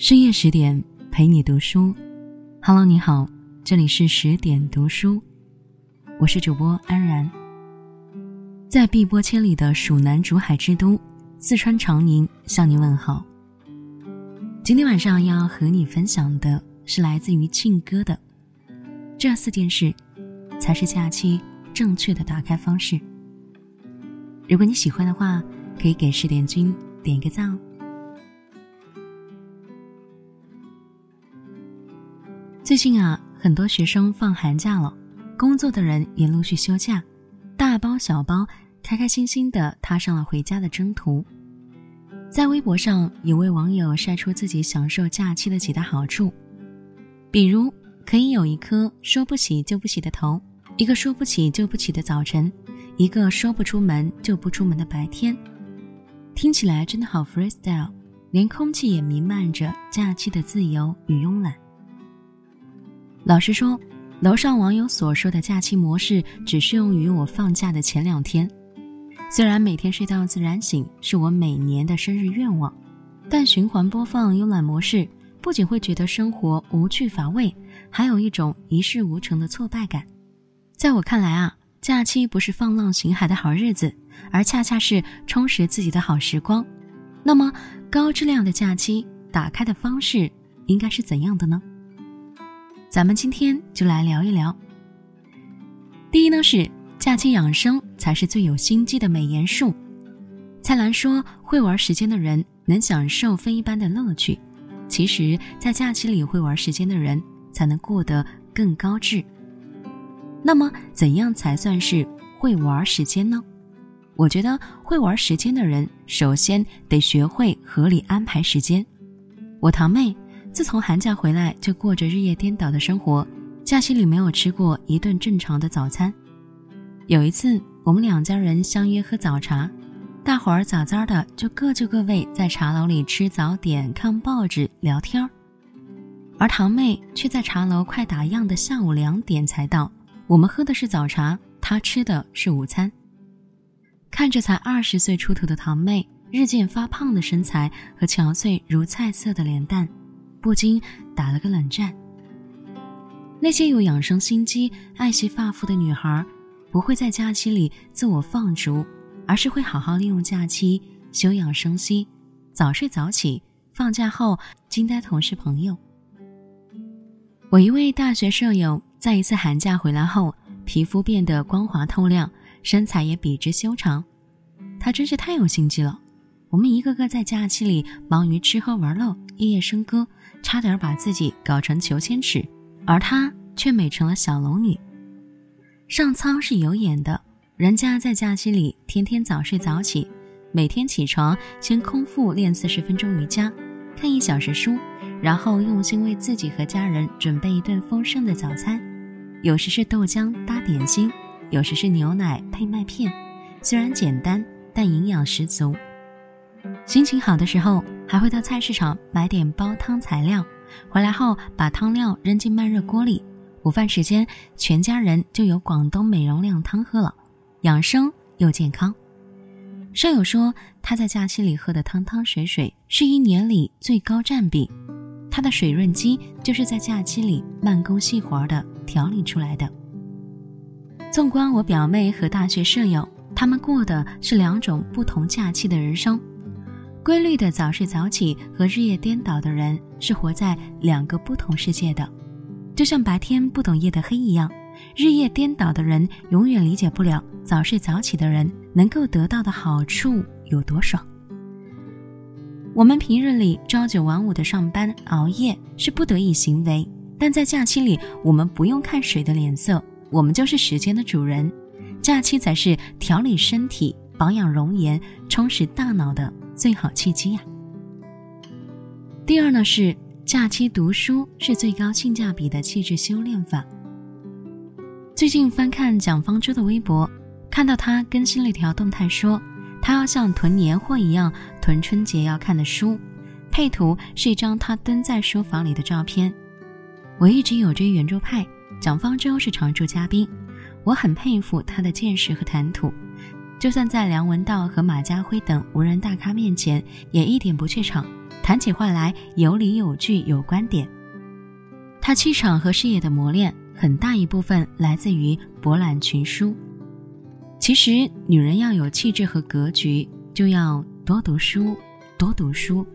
深夜十点陪你读书，Hello，你好，这里是十点读书，我是主播安然。在碧波千里的蜀南竹海之都四川长宁向您问好。今天晚上要和你分享的是来自于庆哥的这四件事，才是假期正确的打开方式。如果你喜欢的话，可以给十点君点一个赞哦。最近啊，很多学生放寒假了，工作的人也陆续休假，大包小包，开开心心的踏上了回家的征途。在微博上，有位网友晒出自己享受假期的几大好处，比如可以有一颗说不起就不起的头，一个说不起就不起的早晨，一个说不出门就不出门的白天，听起来真的好 freestyle，连空气也弥漫着假期的自由与慵懒。老实说，楼上网友所说的假期模式只适用于我放假的前两天。虽然每天睡到自然醒是我每年的生日愿望，但循环播放慵懒模式不仅会觉得生活无趣乏味，还有一种一事无成的挫败感。在我看来啊，假期不是放浪形骸的好日子，而恰恰是充实自己的好时光。那么，高质量的假期打开的方式应该是怎样的呢？咱们今天就来聊一聊。第一呢是假期养生才是最有心机的美颜术。蔡澜说，会玩时间的人能享受非一般的乐趣。其实，在假期里会玩时间的人才能过得更高质。那么，怎样才算是会玩时间呢？我觉得会玩时间的人，首先得学会合理安排时间。我堂妹。自从寒假回来，就过着日夜颠倒的生活。假期里没有吃过一顿正常的早餐。有一次，我们两家人相约喝早茶，大伙儿早早的就各就各位，在茶楼里吃早点、看报纸、聊天儿。而堂妹却在茶楼快打烊的下午两点才到。我们喝的是早茶，她吃的是午餐。看着才二十岁出头的堂妹日渐发胖的身材和憔悴如菜色的脸蛋。不禁打了个冷战。那些有养生心机、爱惜发肤的女孩，不会在假期里自我放逐，而是会好好利用假期休养生息，早睡早起。放假后惊呆同事朋友。我一位大学舍友在一次寒假回来后，皮肤变得光滑透亮，身材也笔直修长。她真是太有心机了。我们一个个在假期里忙于吃喝玩乐、夜夜笙歌。差点把自己搞成裘千尺，而她却美成了小龙女。上苍是有眼的，人家在假期里天天早睡早起，每天起床先空腹练四十分钟瑜伽，看一小时书，然后用心为自己和家人准备一顿丰盛的早餐，有时是豆浆搭点心，有时是牛奶配麦片，虽然简单，但营养十足。心情好的时候。还会到菜市场买点煲汤材料，回来后把汤料扔进慢热锅里。午饭时间，全家人就有广东美容靓汤喝了，养生又健康。舍友说，他在假期里喝的汤汤水水是一年里最高占比，他的水润肌就是在假期里慢工细活的调理出来的。纵观我表妹和大学舍友，他们过的是两种不同假期的人生。规律的早睡早起和日夜颠倒的人是活在两个不同世界的，就像白天不懂夜的黑一样，日夜颠倒的人永远理解不了早睡早起的人能够得到的好处有多爽。我们平日里朝九晚五的上班熬夜是不得已行为，但在假期里，我们不用看谁的脸色，我们就是时间的主人，假期才是调理身体、保养容颜、充实大脑的。最好契机呀。第二呢是假期读书是最高性价比的气质修炼法。最近翻看蒋方舟的微博，看到他更新了一条动态，说他要像囤年货一样囤春节要看的书，配图是一张他蹲在书房里的照片。我一直有追圆桌派，蒋方舟是常驻嘉宾，我很佩服他的见识和谈吐。就算在梁文道和马家辉等无人大咖面前，也一点不怯场，谈起话来有理有据有观点。他气场和事业的磨练，很大一部分来自于博览群书。其实，女人要有气质和格局，就要多读书，多读书，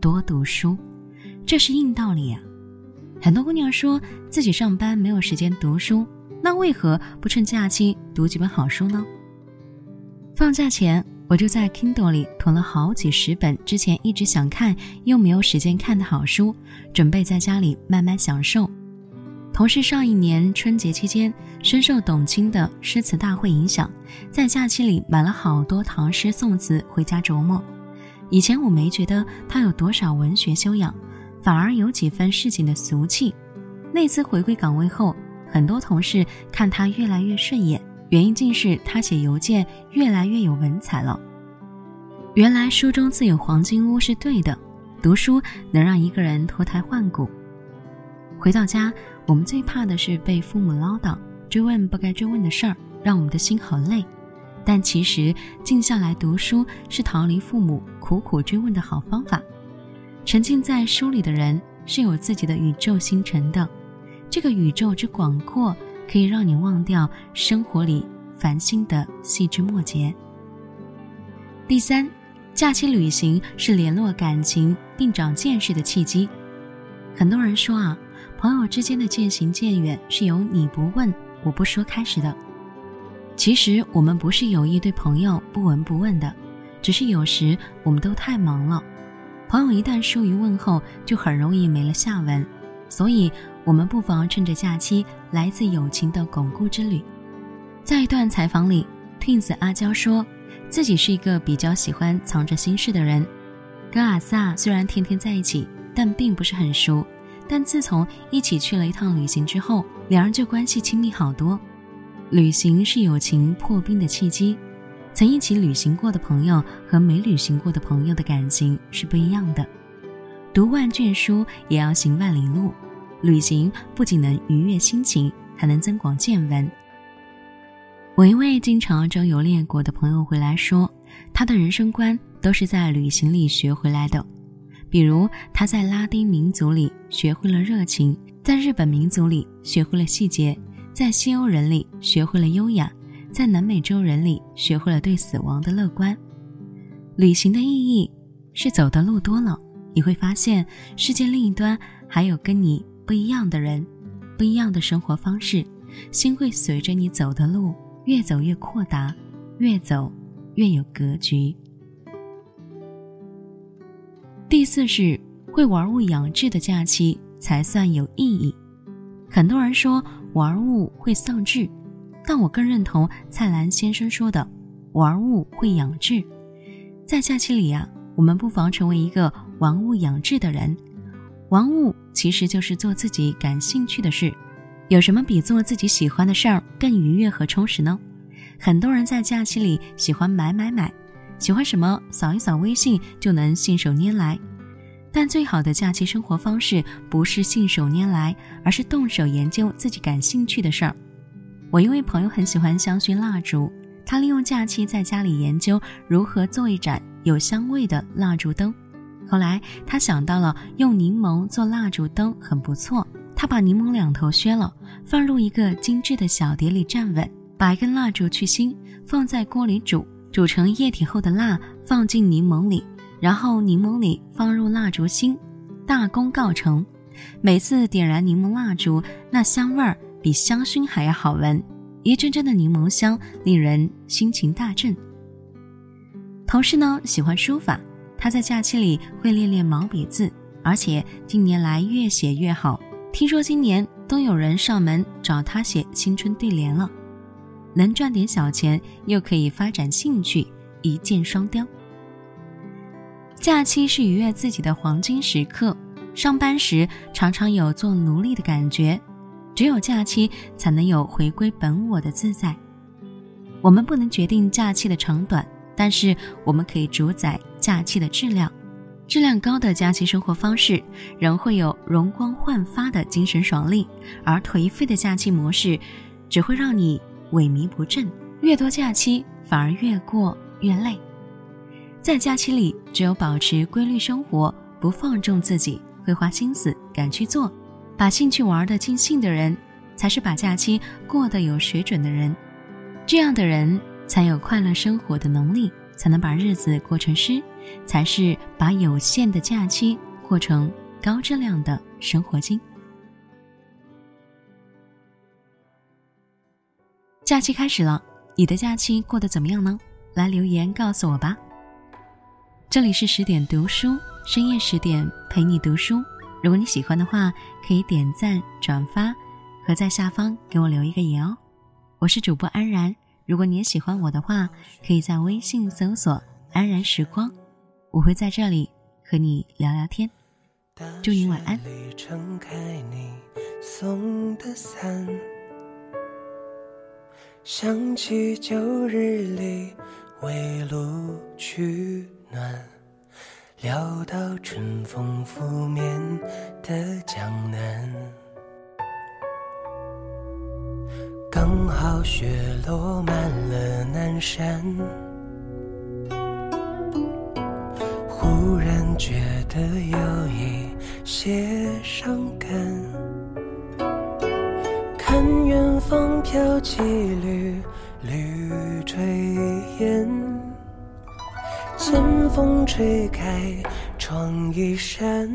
多读书，这是硬道理啊。很多姑娘说自己上班没有时间读书，那为何不趁假期读几本好书呢？放假前，我就在 Kindle 里囤了好几十本之前一直想看又没有时间看的好书，准备在家里慢慢享受。同事上一年春节期间深受董卿的诗词大会影响，在假期里买了好多唐诗宋词回家琢磨。以前我没觉得他有多少文学修养，反而有几分市井的俗气。那次回归岗位后，很多同事看他越来越顺眼。原因竟是他写邮件越来越有文采了。原来书中自有黄金屋是对的，读书能让一个人脱胎换骨。回到家，我们最怕的是被父母唠叨、追问不该追问的事儿，让我们的心好累。但其实静下来读书是逃离父母苦苦追问的好方法。沉浸在书里的人是有自己的宇宙星辰的，这个宇宙之广阔。可以让你忘掉生活里烦心的细枝末节。第三，假期旅行是联络感情并长见识的契机。很多人说啊，朋友之间的渐行渐远是由你不问我不说开始的。其实我们不是有意对朋友不闻不问的，只是有时我们都太忙了，朋友一旦疏于问候，就很容易没了下文。所以。我们不妨趁着假期来自友情的巩固之旅。在一段采访里，Twins 阿娇说自己是一个比较喜欢藏着心事的人。跟阿萨虽然天天在一起，但并不是很熟。但自从一起去了一趟旅行之后，两人就关系亲密好多。旅行是友情破冰的契机。曾一起旅行过的朋友和没旅行过的朋友的感情是不一样的。读万卷书也要行万里路。旅行不仅能愉悦心情，还能增广见闻。我一位经常周游列国的朋友回来说，他的人生观都是在旅行里学回来的。比如他在拉丁民族里学会了热情，在日本民族里学会了细节，在西欧人里学会了优雅，在南美洲人里学会了对死亡的乐观。旅行的意义是走的路多了，你会发现世界另一端还有跟你。不一样的人，不一样的生活方式，心会随着你走的路越走越阔达，越走越有格局。第四是会玩物养志的假期才算有意义。很多人说玩物会丧志，但我更认同蔡澜先生说的，玩物会养志。在假期里啊，我们不妨成为一个玩物养志的人。玩物其实就是做自己感兴趣的事，有什么比做自己喜欢的事儿更愉悦和充实呢？很多人在假期里喜欢买买买，喜欢什么扫一扫微信就能信手拈来。但最好的假期生活方式不是信手拈来，而是动手研究自己感兴趣的事儿。我一位朋友很喜欢香薰蜡烛，他利用假期在家里研究如何做一盏有香味的蜡烛灯。后来，他想到了用柠檬做蜡烛灯很不错。他把柠檬两头削了，放入一个精致的小碟里站稳，把一根蜡烛去芯，放在锅里煮，煮成液体后的蜡放进柠檬里，然后柠檬里放入蜡烛芯，大功告成。每次点燃柠檬蜡烛，那香味儿比香薰还要好闻，一阵阵的柠檬香令人心情大振。同事呢，喜欢书法。他在假期里会练练毛笔字，而且近年来越写越好。听说今年都有人上门找他写新春对联了，能赚点小钱，又可以发展兴趣，一箭双雕。假期是愉悦自己的黄金时刻，上班时常常有做奴隶的感觉，只有假期才能有回归本我的自在。我们不能决定假期的长短。但是我们可以主宰假期的质量，质量高的假期生活方式，仍会有容光焕发的精神爽利；而颓废的假期模式，只会让你萎靡不振。越多假期，反而越过越累。在假期里，只有保持规律生活，不放纵自己，会花心思敢去做，把兴趣玩得尽兴的人，才是把假期过得有水准的人。这样的人才有快乐生活的能力，才能把日子过成诗，才是把有限的假期过成高质量的生活经。假期开始了，你的假期过得怎么样呢？来留言告诉我吧。这里是十点读书，深夜十点陪你读书。如果你喜欢的话，可以点赞、转发和在下方给我留一个言哦。我是主播安然，如果你也喜欢我的话，可以在微信搜索“安然时光”，我会在这里和你聊聊天。祝你晚安。想起旧日里围炉取暖，聊到春风拂面的江南，刚好雪落满了南山，忽然觉得有一些伤感。看远方飘起缕缕炊烟，见风吹开窗一扇，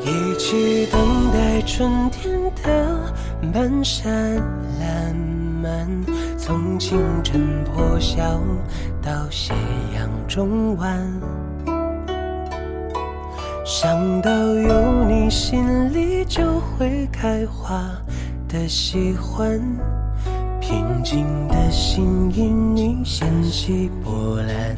一起等待春天半山烂漫，从清晨破晓到斜阳中晚。想到有你，心里就会开花的喜欢，平静的心因你掀起波澜。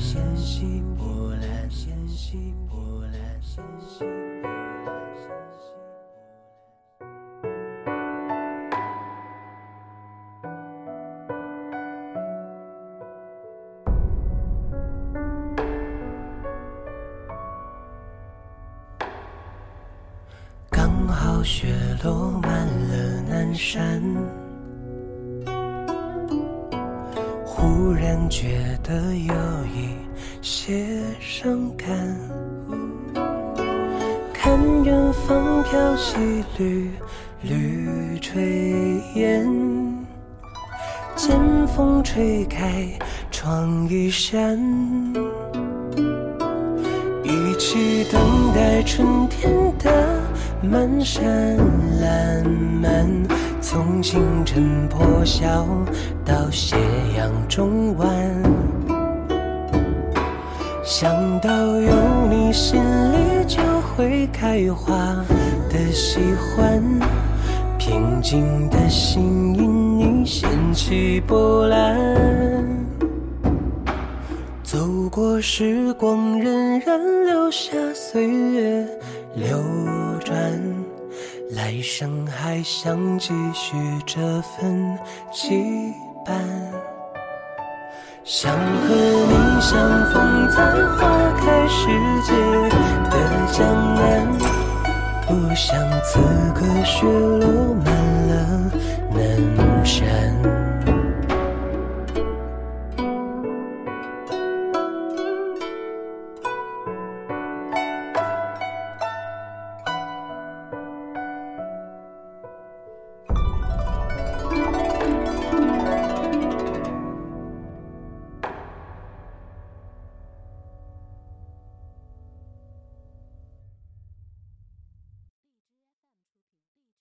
雪落满了南山，忽然觉得有一些伤感。看远方飘起缕缕炊烟，见风吹开窗一扇，一起等待春天。漫山烂漫，从清晨破晓到斜阳中晚。想到有你，心里就会开花的喜欢。平静的心因你掀起波澜。走过时光荏苒，留下岁月。流转，来生还想继续这份羁绊。想和你相逢在花开时节的江南，不想此刻雪落满了南山。